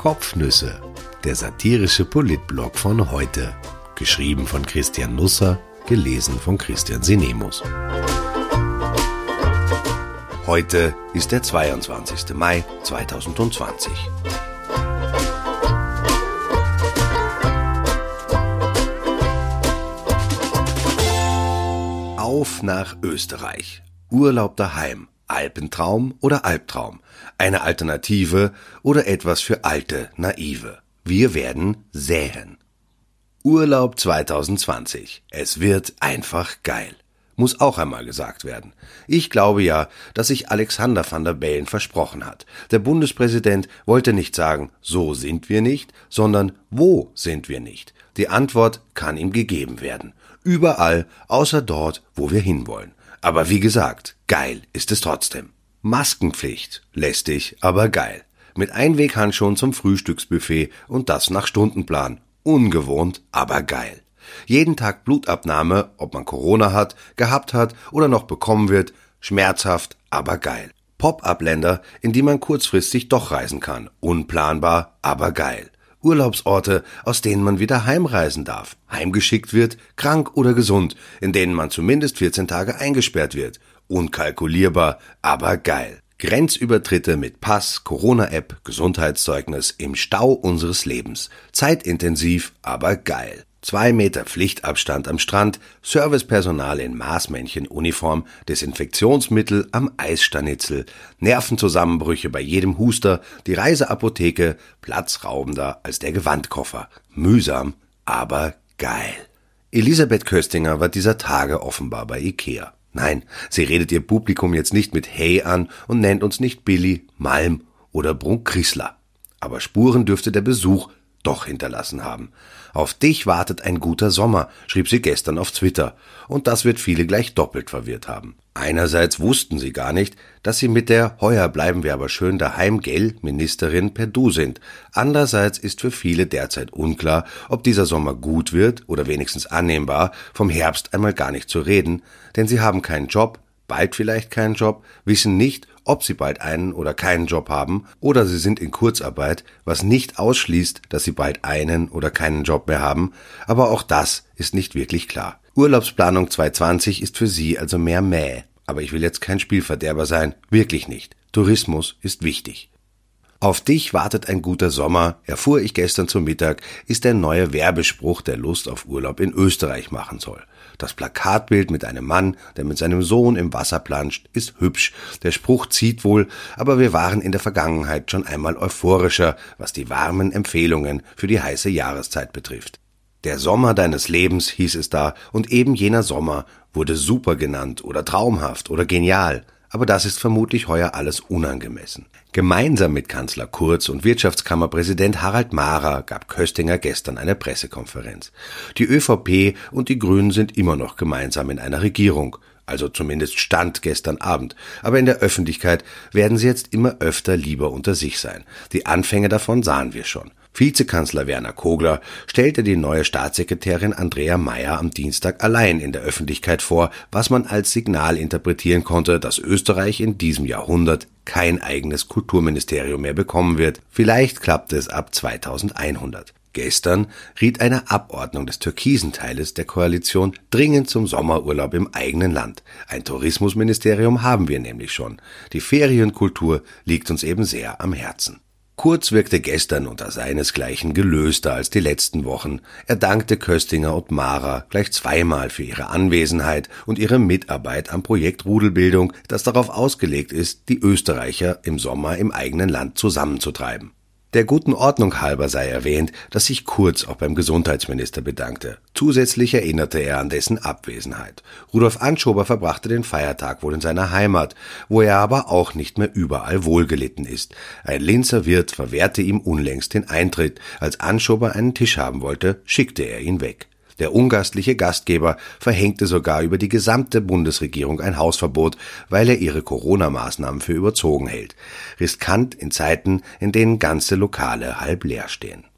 Kopfnüsse, der satirische Politblog von heute. Geschrieben von Christian Nusser, gelesen von Christian Sinemus. Heute ist der 22. Mai 2020. Auf nach Österreich. Urlaub daheim. Alpentraum oder Albtraum. Eine Alternative oder etwas für alte Naive. Wir werden säen. Urlaub 2020. Es wird einfach geil. Muss auch einmal gesagt werden. Ich glaube ja, dass sich Alexander van der Bellen versprochen hat. Der Bundespräsident wollte nicht sagen, so sind wir nicht, sondern wo sind wir nicht. Die Antwort kann ihm gegeben werden. Überall, außer dort, wo wir hinwollen. Aber wie gesagt, geil ist es trotzdem. Maskenpflicht, lästig, aber geil. Mit Einweghandschuhen zum Frühstücksbuffet und das nach Stundenplan. Ungewohnt, aber geil. Jeden Tag Blutabnahme, ob man Corona hat, gehabt hat oder noch bekommen wird, schmerzhaft, aber geil. Pop-up-Länder, in die man kurzfristig doch reisen kann. Unplanbar, aber geil. Urlaubsorte, aus denen man wieder heimreisen darf, heimgeschickt wird, krank oder gesund, in denen man zumindest 14 Tage eingesperrt wird. Unkalkulierbar, aber geil. Grenzübertritte mit Pass, Corona-App, Gesundheitszeugnis im Stau unseres Lebens. Zeitintensiv, aber geil. Zwei Meter Pflichtabstand am Strand, Servicepersonal in Maßmännchenuniform, Desinfektionsmittel am Eisstanitzel, Nervenzusammenbrüche bei jedem Huster, die Reiseapotheke, platzraubender als der Gewandkoffer. Mühsam, aber geil. Elisabeth Köstinger war dieser Tage offenbar bei Ikea. Nein, sie redet ihr Publikum jetzt nicht mit Hey an und nennt uns nicht Billy, Malm oder Brunk Chrysler. Aber Spuren dürfte der Besuch doch hinterlassen haben. Auf dich wartet ein guter Sommer, schrieb sie gestern auf Twitter, und das wird viele gleich doppelt verwirrt haben. Einerseits wussten sie gar nicht, dass sie mit der Heuer bleiben wir aber schön daheim gell Ministerin per Du sind. Andererseits ist für viele derzeit unklar, ob dieser Sommer gut wird oder wenigstens annehmbar, vom Herbst einmal gar nicht zu reden, denn sie haben keinen Job, bald vielleicht keinen Job, wissen nicht, ob sie bald einen oder keinen Job haben, oder sie sind in Kurzarbeit, was nicht ausschließt, dass sie bald einen oder keinen Job mehr haben, aber auch das ist nicht wirklich klar. Urlaubsplanung 2020 ist für sie also mehr Mäh. Aber ich will jetzt kein Spielverderber sein, wirklich nicht. Tourismus ist wichtig. Auf dich wartet ein guter Sommer, erfuhr ich gestern zu Mittag, ist der neue Werbespruch, der Lust auf Urlaub in Österreich machen soll. Das Plakatbild mit einem Mann, der mit seinem Sohn im Wasser planscht, ist hübsch. Der Spruch zieht wohl, aber wir waren in der Vergangenheit schon einmal euphorischer, was die warmen Empfehlungen für die heiße Jahreszeit betrifft. Der Sommer deines Lebens hieß es da, und eben jener Sommer wurde super genannt oder traumhaft oder genial aber das ist vermutlich heuer alles unangemessen. Gemeinsam mit Kanzler Kurz und Wirtschaftskammerpräsident Harald Mahrer gab Köstinger gestern eine Pressekonferenz. Die ÖVP und die Grünen sind immer noch gemeinsam in einer Regierung, also zumindest stand gestern Abend, aber in der Öffentlichkeit werden sie jetzt immer öfter lieber unter sich sein. Die Anfänge davon sahen wir schon. Vizekanzler Werner Kogler stellte die neue Staatssekretärin Andrea Mayer am Dienstag allein in der Öffentlichkeit vor, was man als Signal interpretieren konnte, dass Österreich in diesem Jahrhundert kein eigenes Kulturministerium mehr bekommen wird. Vielleicht klappt es ab 2100. Gestern riet eine Abordnung des türkisen Teiles der Koalition dringend zum Sommerurlaub im eigenen Land. Ein Tourismusministerium haben wir nämlich schon. Die Ferienkultur liegt uns eben sehr am Herzen. Kurz wirkte gestern unter seinesgleichen gelöster als die letzten Wochen. Er dankte Köstinger und Mara gleich zweimal für ihre Anwesenheit und ihre Mitarbeit am Projekt Rudelbildung, das darauf ausgelegt ist, die Österreicher im Sommer im eigenen Land zusammenzutreiben. Der guten Ordnung halber sei erwähnt, dass sich Kurz auch beim Gesundheitsminister bedankte. Zusätzlich erinnerte er an dessen Abwesenheit. Rudolf Anschober verbrachte den Feiertag wohl in seiner Heimat, wo er aber auch nicht mehr überall wohlgelitten ist. Ein Linzer Wirt verwehrte ihm unlängst den Eintritt. Als Anschober einen Tisch haben wollte, schickte er ihn weg. Der ungastliche Gastgeber verhängte sogar über die gesamte Bundesregierung ein Hausverbot, weil er ihre Corona-Maßnahmen für überzogen hält. Riskant in Zeiten, in denen ganze Lokale halb leer stehen.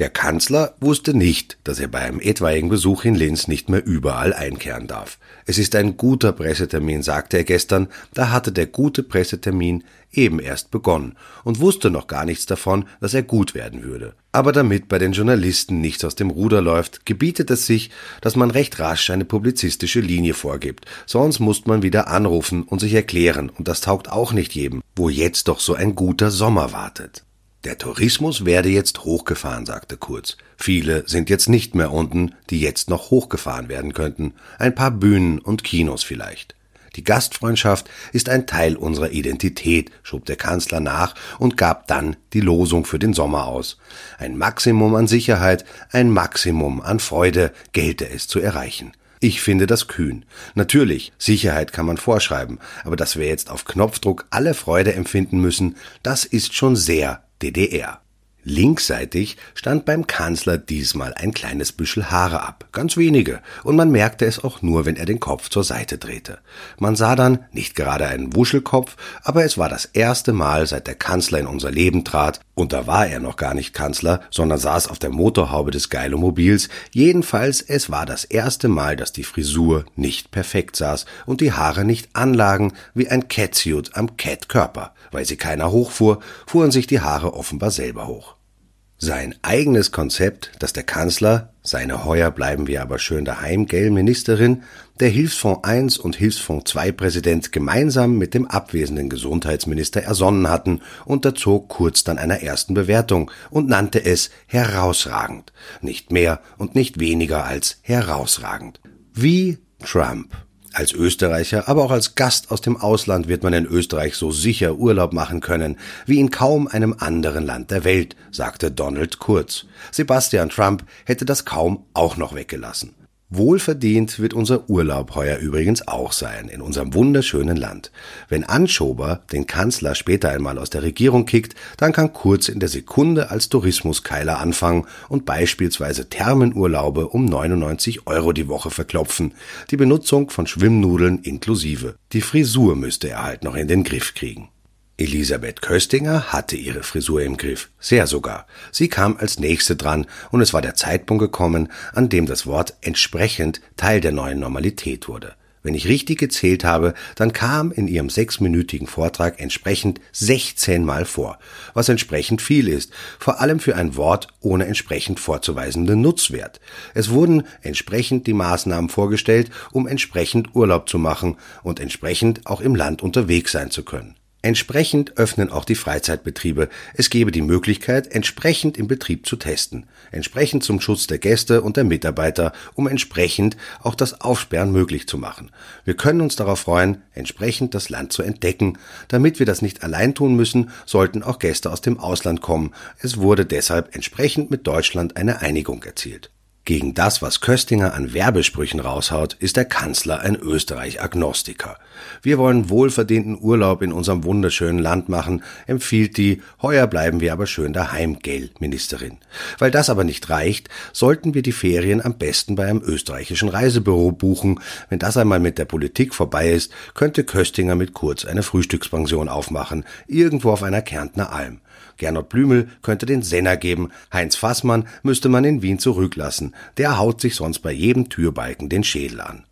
Der Kanzler wusste nicht, dass er bei einem etwaigen Besuch in Linz nicht mehr überall einkehren darf. Es ist ein guter Pressetermin, sagte er gestern, da hatte der gute Pressetermin eben erst begonnen und wusste noch gar nichts davon, dass er gut werden würde. Aber damit bei den Journalisten nichts aus dem Ruder läuft, gebietet es sich, dass man recht rasch eine publizistische Linie vorgibt, sonst muss man wieder anrufen und sich erklären, und das taugt auch nicht jedem, wo jetzt doch so ein guter Sommer wartet. Der Tourismus werde jetzt hochgefahren, sagte Kurz. Viele sind jetzt nicht mehr unten, die jetzt noch hochgefahren werden könnten. Ein paar Bühnen und Kinos vielleicht. Die Gastfreundschaft ist ein Teil unserer Identität, schob der Kanzler nach und gab dann die Losung für den Sommer aus. Ein Maximum an Sicherheit, ein Maximum an Freude gelte es zu erreichen. Ich finde das kühn. Natürlich, Sicherheit kann man vorschreiben, aber dass wir jetzt auf Knopfdruck alle Freude empfinden müssen, das ist schon sehr DDR. Linksseitig stand beim Kanzler diesmal ein kleines Büschel Haare ab, ganz wenige, und man merkte es auch nur, wenn er den Kopf zur Seite drehte. Man sah dann nicht gerade einen Wuschelkopf, aber es war das erste Mal, seit der Kanzler in unser Leben trat, und da war er noch gar nicht Kanzler, sondern saß auf der Motorhaube des Geilomobils, jedenfalls es war das erste Mal, dass die Frisur nicht perfekt saß und die Haare nicht anlagen wie ein Catsuit am Catkörper. Weil sie keiner hochfuhr, fuhren sich die Haare offenbar selber hoch. Sein eigenes Konzept, das der Kanzler, seine heuer bleiben wir aber schön daheim, gell, Ministerin, der Hilfsfonds I und Hilfsfonds II Präsident gemeinsam mit dem abwesenden Gesundheitsminister ersonnen hatten, unterzog Kurz dann einer ersten Bewertung und nannte es herausragend. Nicht mehr und nicht weniger als herausragend. Wie Trump. Als Österreicher, aber auch als Gast aus dem Ausland wird man in Österreich so sicher Urlaub machen können wie in kaum einem anderen Land der Welt, sagte Donald Kurz. Sebastian Trump hätte das kaum auch noch weggelassen. Wohlverdient wird unser Urlaub heuer übrigens auch sein, in unserem wunderschönen Land. Wenn Anschober den Kanzler später einmal aus der Regierung kickt, dann kann Kurz in der Sekunde als Tourismuskeiler anfangen und beispielsweise Thermenurlaube um 99 Euro die Woche verklopfen, die Benutzung von Schwimmnudeln inklusive. Die Frisur müsste er halt noch in den Griff kriegen. Elisabeth Köstinger hatte ihre Frisur im Griff, sehr sogar. Sie kam als nächste dran, und es war der Zeitpunkt gekommen, an dem das Wort entsprechend Teil der neuen Normalität wurde. Wenn ich richtig gezählt habe, dann kam in ihrem sechsminütigen Vortrag entsprechend 16 Mal vor, was entsprechend viel ist, vor allem für ein Wort ohne entsprechend vorzuweisenden Nutzwert. Es wurden entsprechend die Maßnahmen vorgestellt, um entsprechend Urlaub zu machen und entsprechend auch im Land unterwegs sein zu können. Entsprechend öffnen auch die Freizeitbetriebe. Es gebe die Möglichkeit, entsprechend im Betrieb zu testen. Entsprechend zum Schutz der Gäste und der Mitarbeiter, um entsprechend auch das Aufsperren möglich zu machen. Wir können uns darauf freuen, entsprechend das Land zu entdecken. Damit wir das nicht allein tun müssen, sollten auch Gäste aus dem Ausland kommen. Es wurde deshalb entsprechend mit Deutschland eine Einigung erzielt. Gegen das, was Köstinger an Werbesprüchen raushaut, ist der Kanzler ein Österreich-Agnostiker. Wir wollen wohlverdienten Urlaub in unserem wunderschönen Land machen, empfiehlt die, heuer bleiben wir aber schön daheim, gell, Ministerin. Weil das aber nicht reicht, sollten wir die Ferien am besten bei einem österreichischen Reisebüro buchen. Wenn das einmal mit der Politik vorbei ist, könnte Köstinger mit Kurz eine Frühstückspension aufmachen, irgendwo auf einer Kärntner Alm. Gernot Blümel könnte den Senner geben, Heinz Fassmann müsste man in Wien zurücklassen, der haut sich sonst bei jedem Türbalken den Schädel an.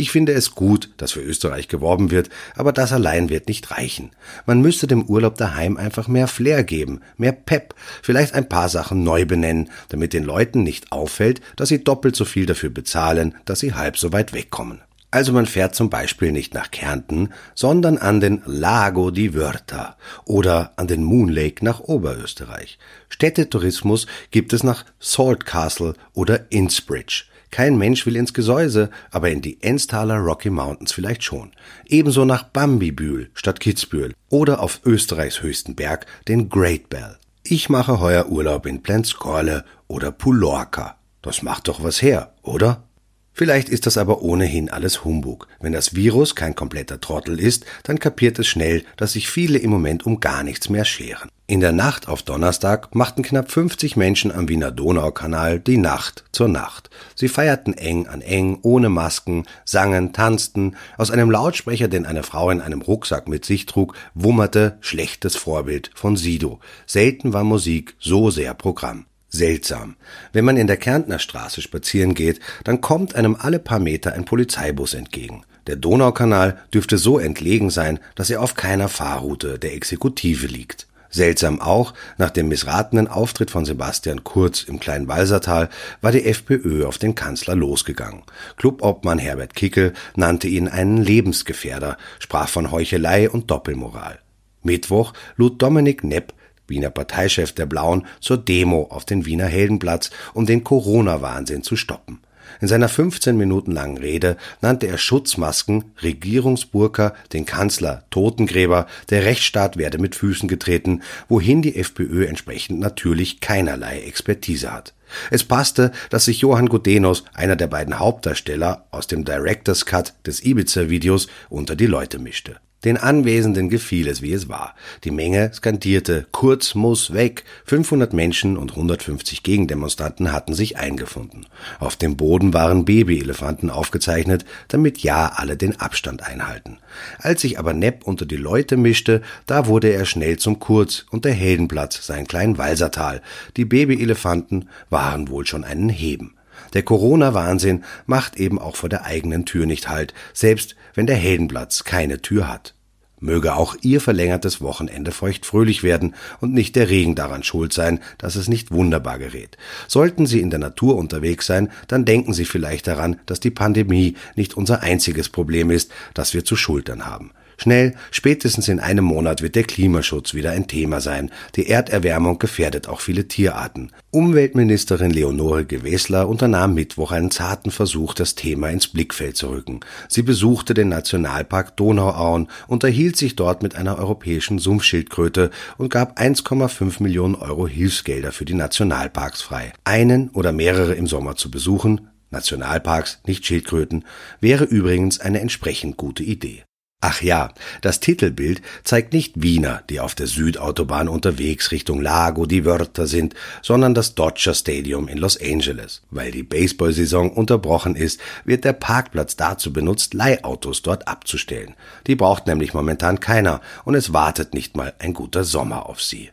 Ich finde es gut, dass für Österreich geworben wird, aber das allein wird nicht reichen. Man müsste dem Urlaub daheim einfach mehr Flair geben, mehr Pep, vielleicht ein paar Sachen neu benennen, damit den Leuten nicht auffällt, dass sie doppelt so viel dafür bezahlen, dass sie halb so weit wegkommen. Also man fährt zum Beispiel nicht nach Kärnten, sondern an den Lago di Wörtha oder an den Moon Lake nach Oberösterreich. Städtetourismus gibt es nach Salt Castle oder Innsbridge. Kein Mensch will ins Gesäuse, aber in die Enstaler Rocky Mountains vielleicht schon. Ebenso nach Bambibühl statt Kitzbühel oder auf Österreichs höchsten Berg, den Great Bell. Ich mache heuer Urlaub in Plenskorle oder Pulorca. Das macht doch was her, oder? Vielleicht ist das aber ohnehin alles Humbug. Wenn das Virus kein kompletter Trottel ist, dann kapiert es schnell, dass sich viele im Moment um gar nichts mehr scheren. In der Nacht auf Donnerstag machten knapp 50 Menschen am Wiener Donaukanal die Nacht zur Nacht. Sie feierten eng an eng, ohne Masken, sangen, tanzten. Aus einem Lautsprecher, den eine Frau in einem Rucksack mit sich trug, wummerte schlechtes Vorbild von Sido. Selten war Musik so sehr Programm. Seltsam. Wenn man in der Kärntner Straße spazieren geht, dann kommt einem alle paar Meter ein Polizeibus entgegen. Der Donaukanal dürfte so entlegen sein, dass er auf keiner Fahrroute der Exekutive liegt. Seltsam auch, nach dem missratenen Auftritt von Sebastian Kurz im kleinen Walsertal war die FPÖ auf den Kanzler losgegangen. Clubobmann Herbert Kickel nannte ihn einen Lebensgefährder, sprach von Heuchelei und Doppelmoral. Mittwoch lud Dominik Nepp, Wiener Parteichef der Blauen, zur Demo auf den Wiener Heldenplatz, um den Corona-Wahnsinn zu stoppen. In seiner 15 Minuten langen Rede nannte er Schutzmasken, Regierungsburka, den Kanzler Totengräber, der Rechtsstaat werde mit Füßen getreten, wohin die FPÖ entsprechend natürlich keinerlei Expertise hat. Es passte, dass sich Johann Gudenus, einer der beiden Hauptdarsteller aus dem Director's Cut des Ibiza-Videos, unter die Leute mischte. Den Anwesenden gefiel es, wie es war. Die Menge skandierte, Kurz muss weg. 500 Menschen und 150 Gegendemonstranten hatten sich eingefunden. Auf dem Boden waren Babyelefanten aufgezeichnet, damit ja alle den Abstand einhalten. Als sich aber Nepp unter die Leute mischte, da wurde er schnell zum Kurz und der Heldenplatz sein kleinen Walsertal. Die Babyelefanten waren wohl schon einen Heben. Der Corona-Wahnsinn macht eben auch vor der eigenen Tür nicht Halt, selbst wenn der Heldenplatz keine Tür hat. Möge auch Ihr verlängertes Wochenende feuchtfröhlich werden und nicht der Regen daran schuld sein, dass es nicht wunderbar gerät. Sollten Sie in der Natur unterwegs sein, dann denken Sie vielleicht daran, dass die Pandemie nicht unser einziges Problem ist, das wir zu schultern haben. Schnell, spätestens in einem Monat wird der Klimaschutz wieder ein Thema sein. Die Erderwärmung gefährdet auch viele Tierarten. Umweltministerin Leonore Gewessler unternahm Mittwoch einen zarten Versuch, das Thema ins Blickfeld zu rücken. Sie besuchte den Nationalpark Donauauen, unterhielt sich dort mit einer europäischen Sumpfschildkröte und gab 1,5 Millionen Euro Hilfsgelder für die Nationalparks frei. Einen oder mehrere im Sommer zu besuchen, Nationalparks, nicht Schildkröten, wäre übrigens eine entsprechend gute Idee. Ach ja, das Titelbild zeigt nicht Wiener, die auf der Südautobahn unterwegs Richtung Lago die Wörter sind, sondern das Dodger Stadium in Los Angeles. Weil die Baseballsaison unterbrochen ist, wird der Parkplatz dazu benutzt, Leihautos dort abzustellen. Die braucht nämlich momentan keiner und es wartet nicht mal ein guter Sommer auf sie.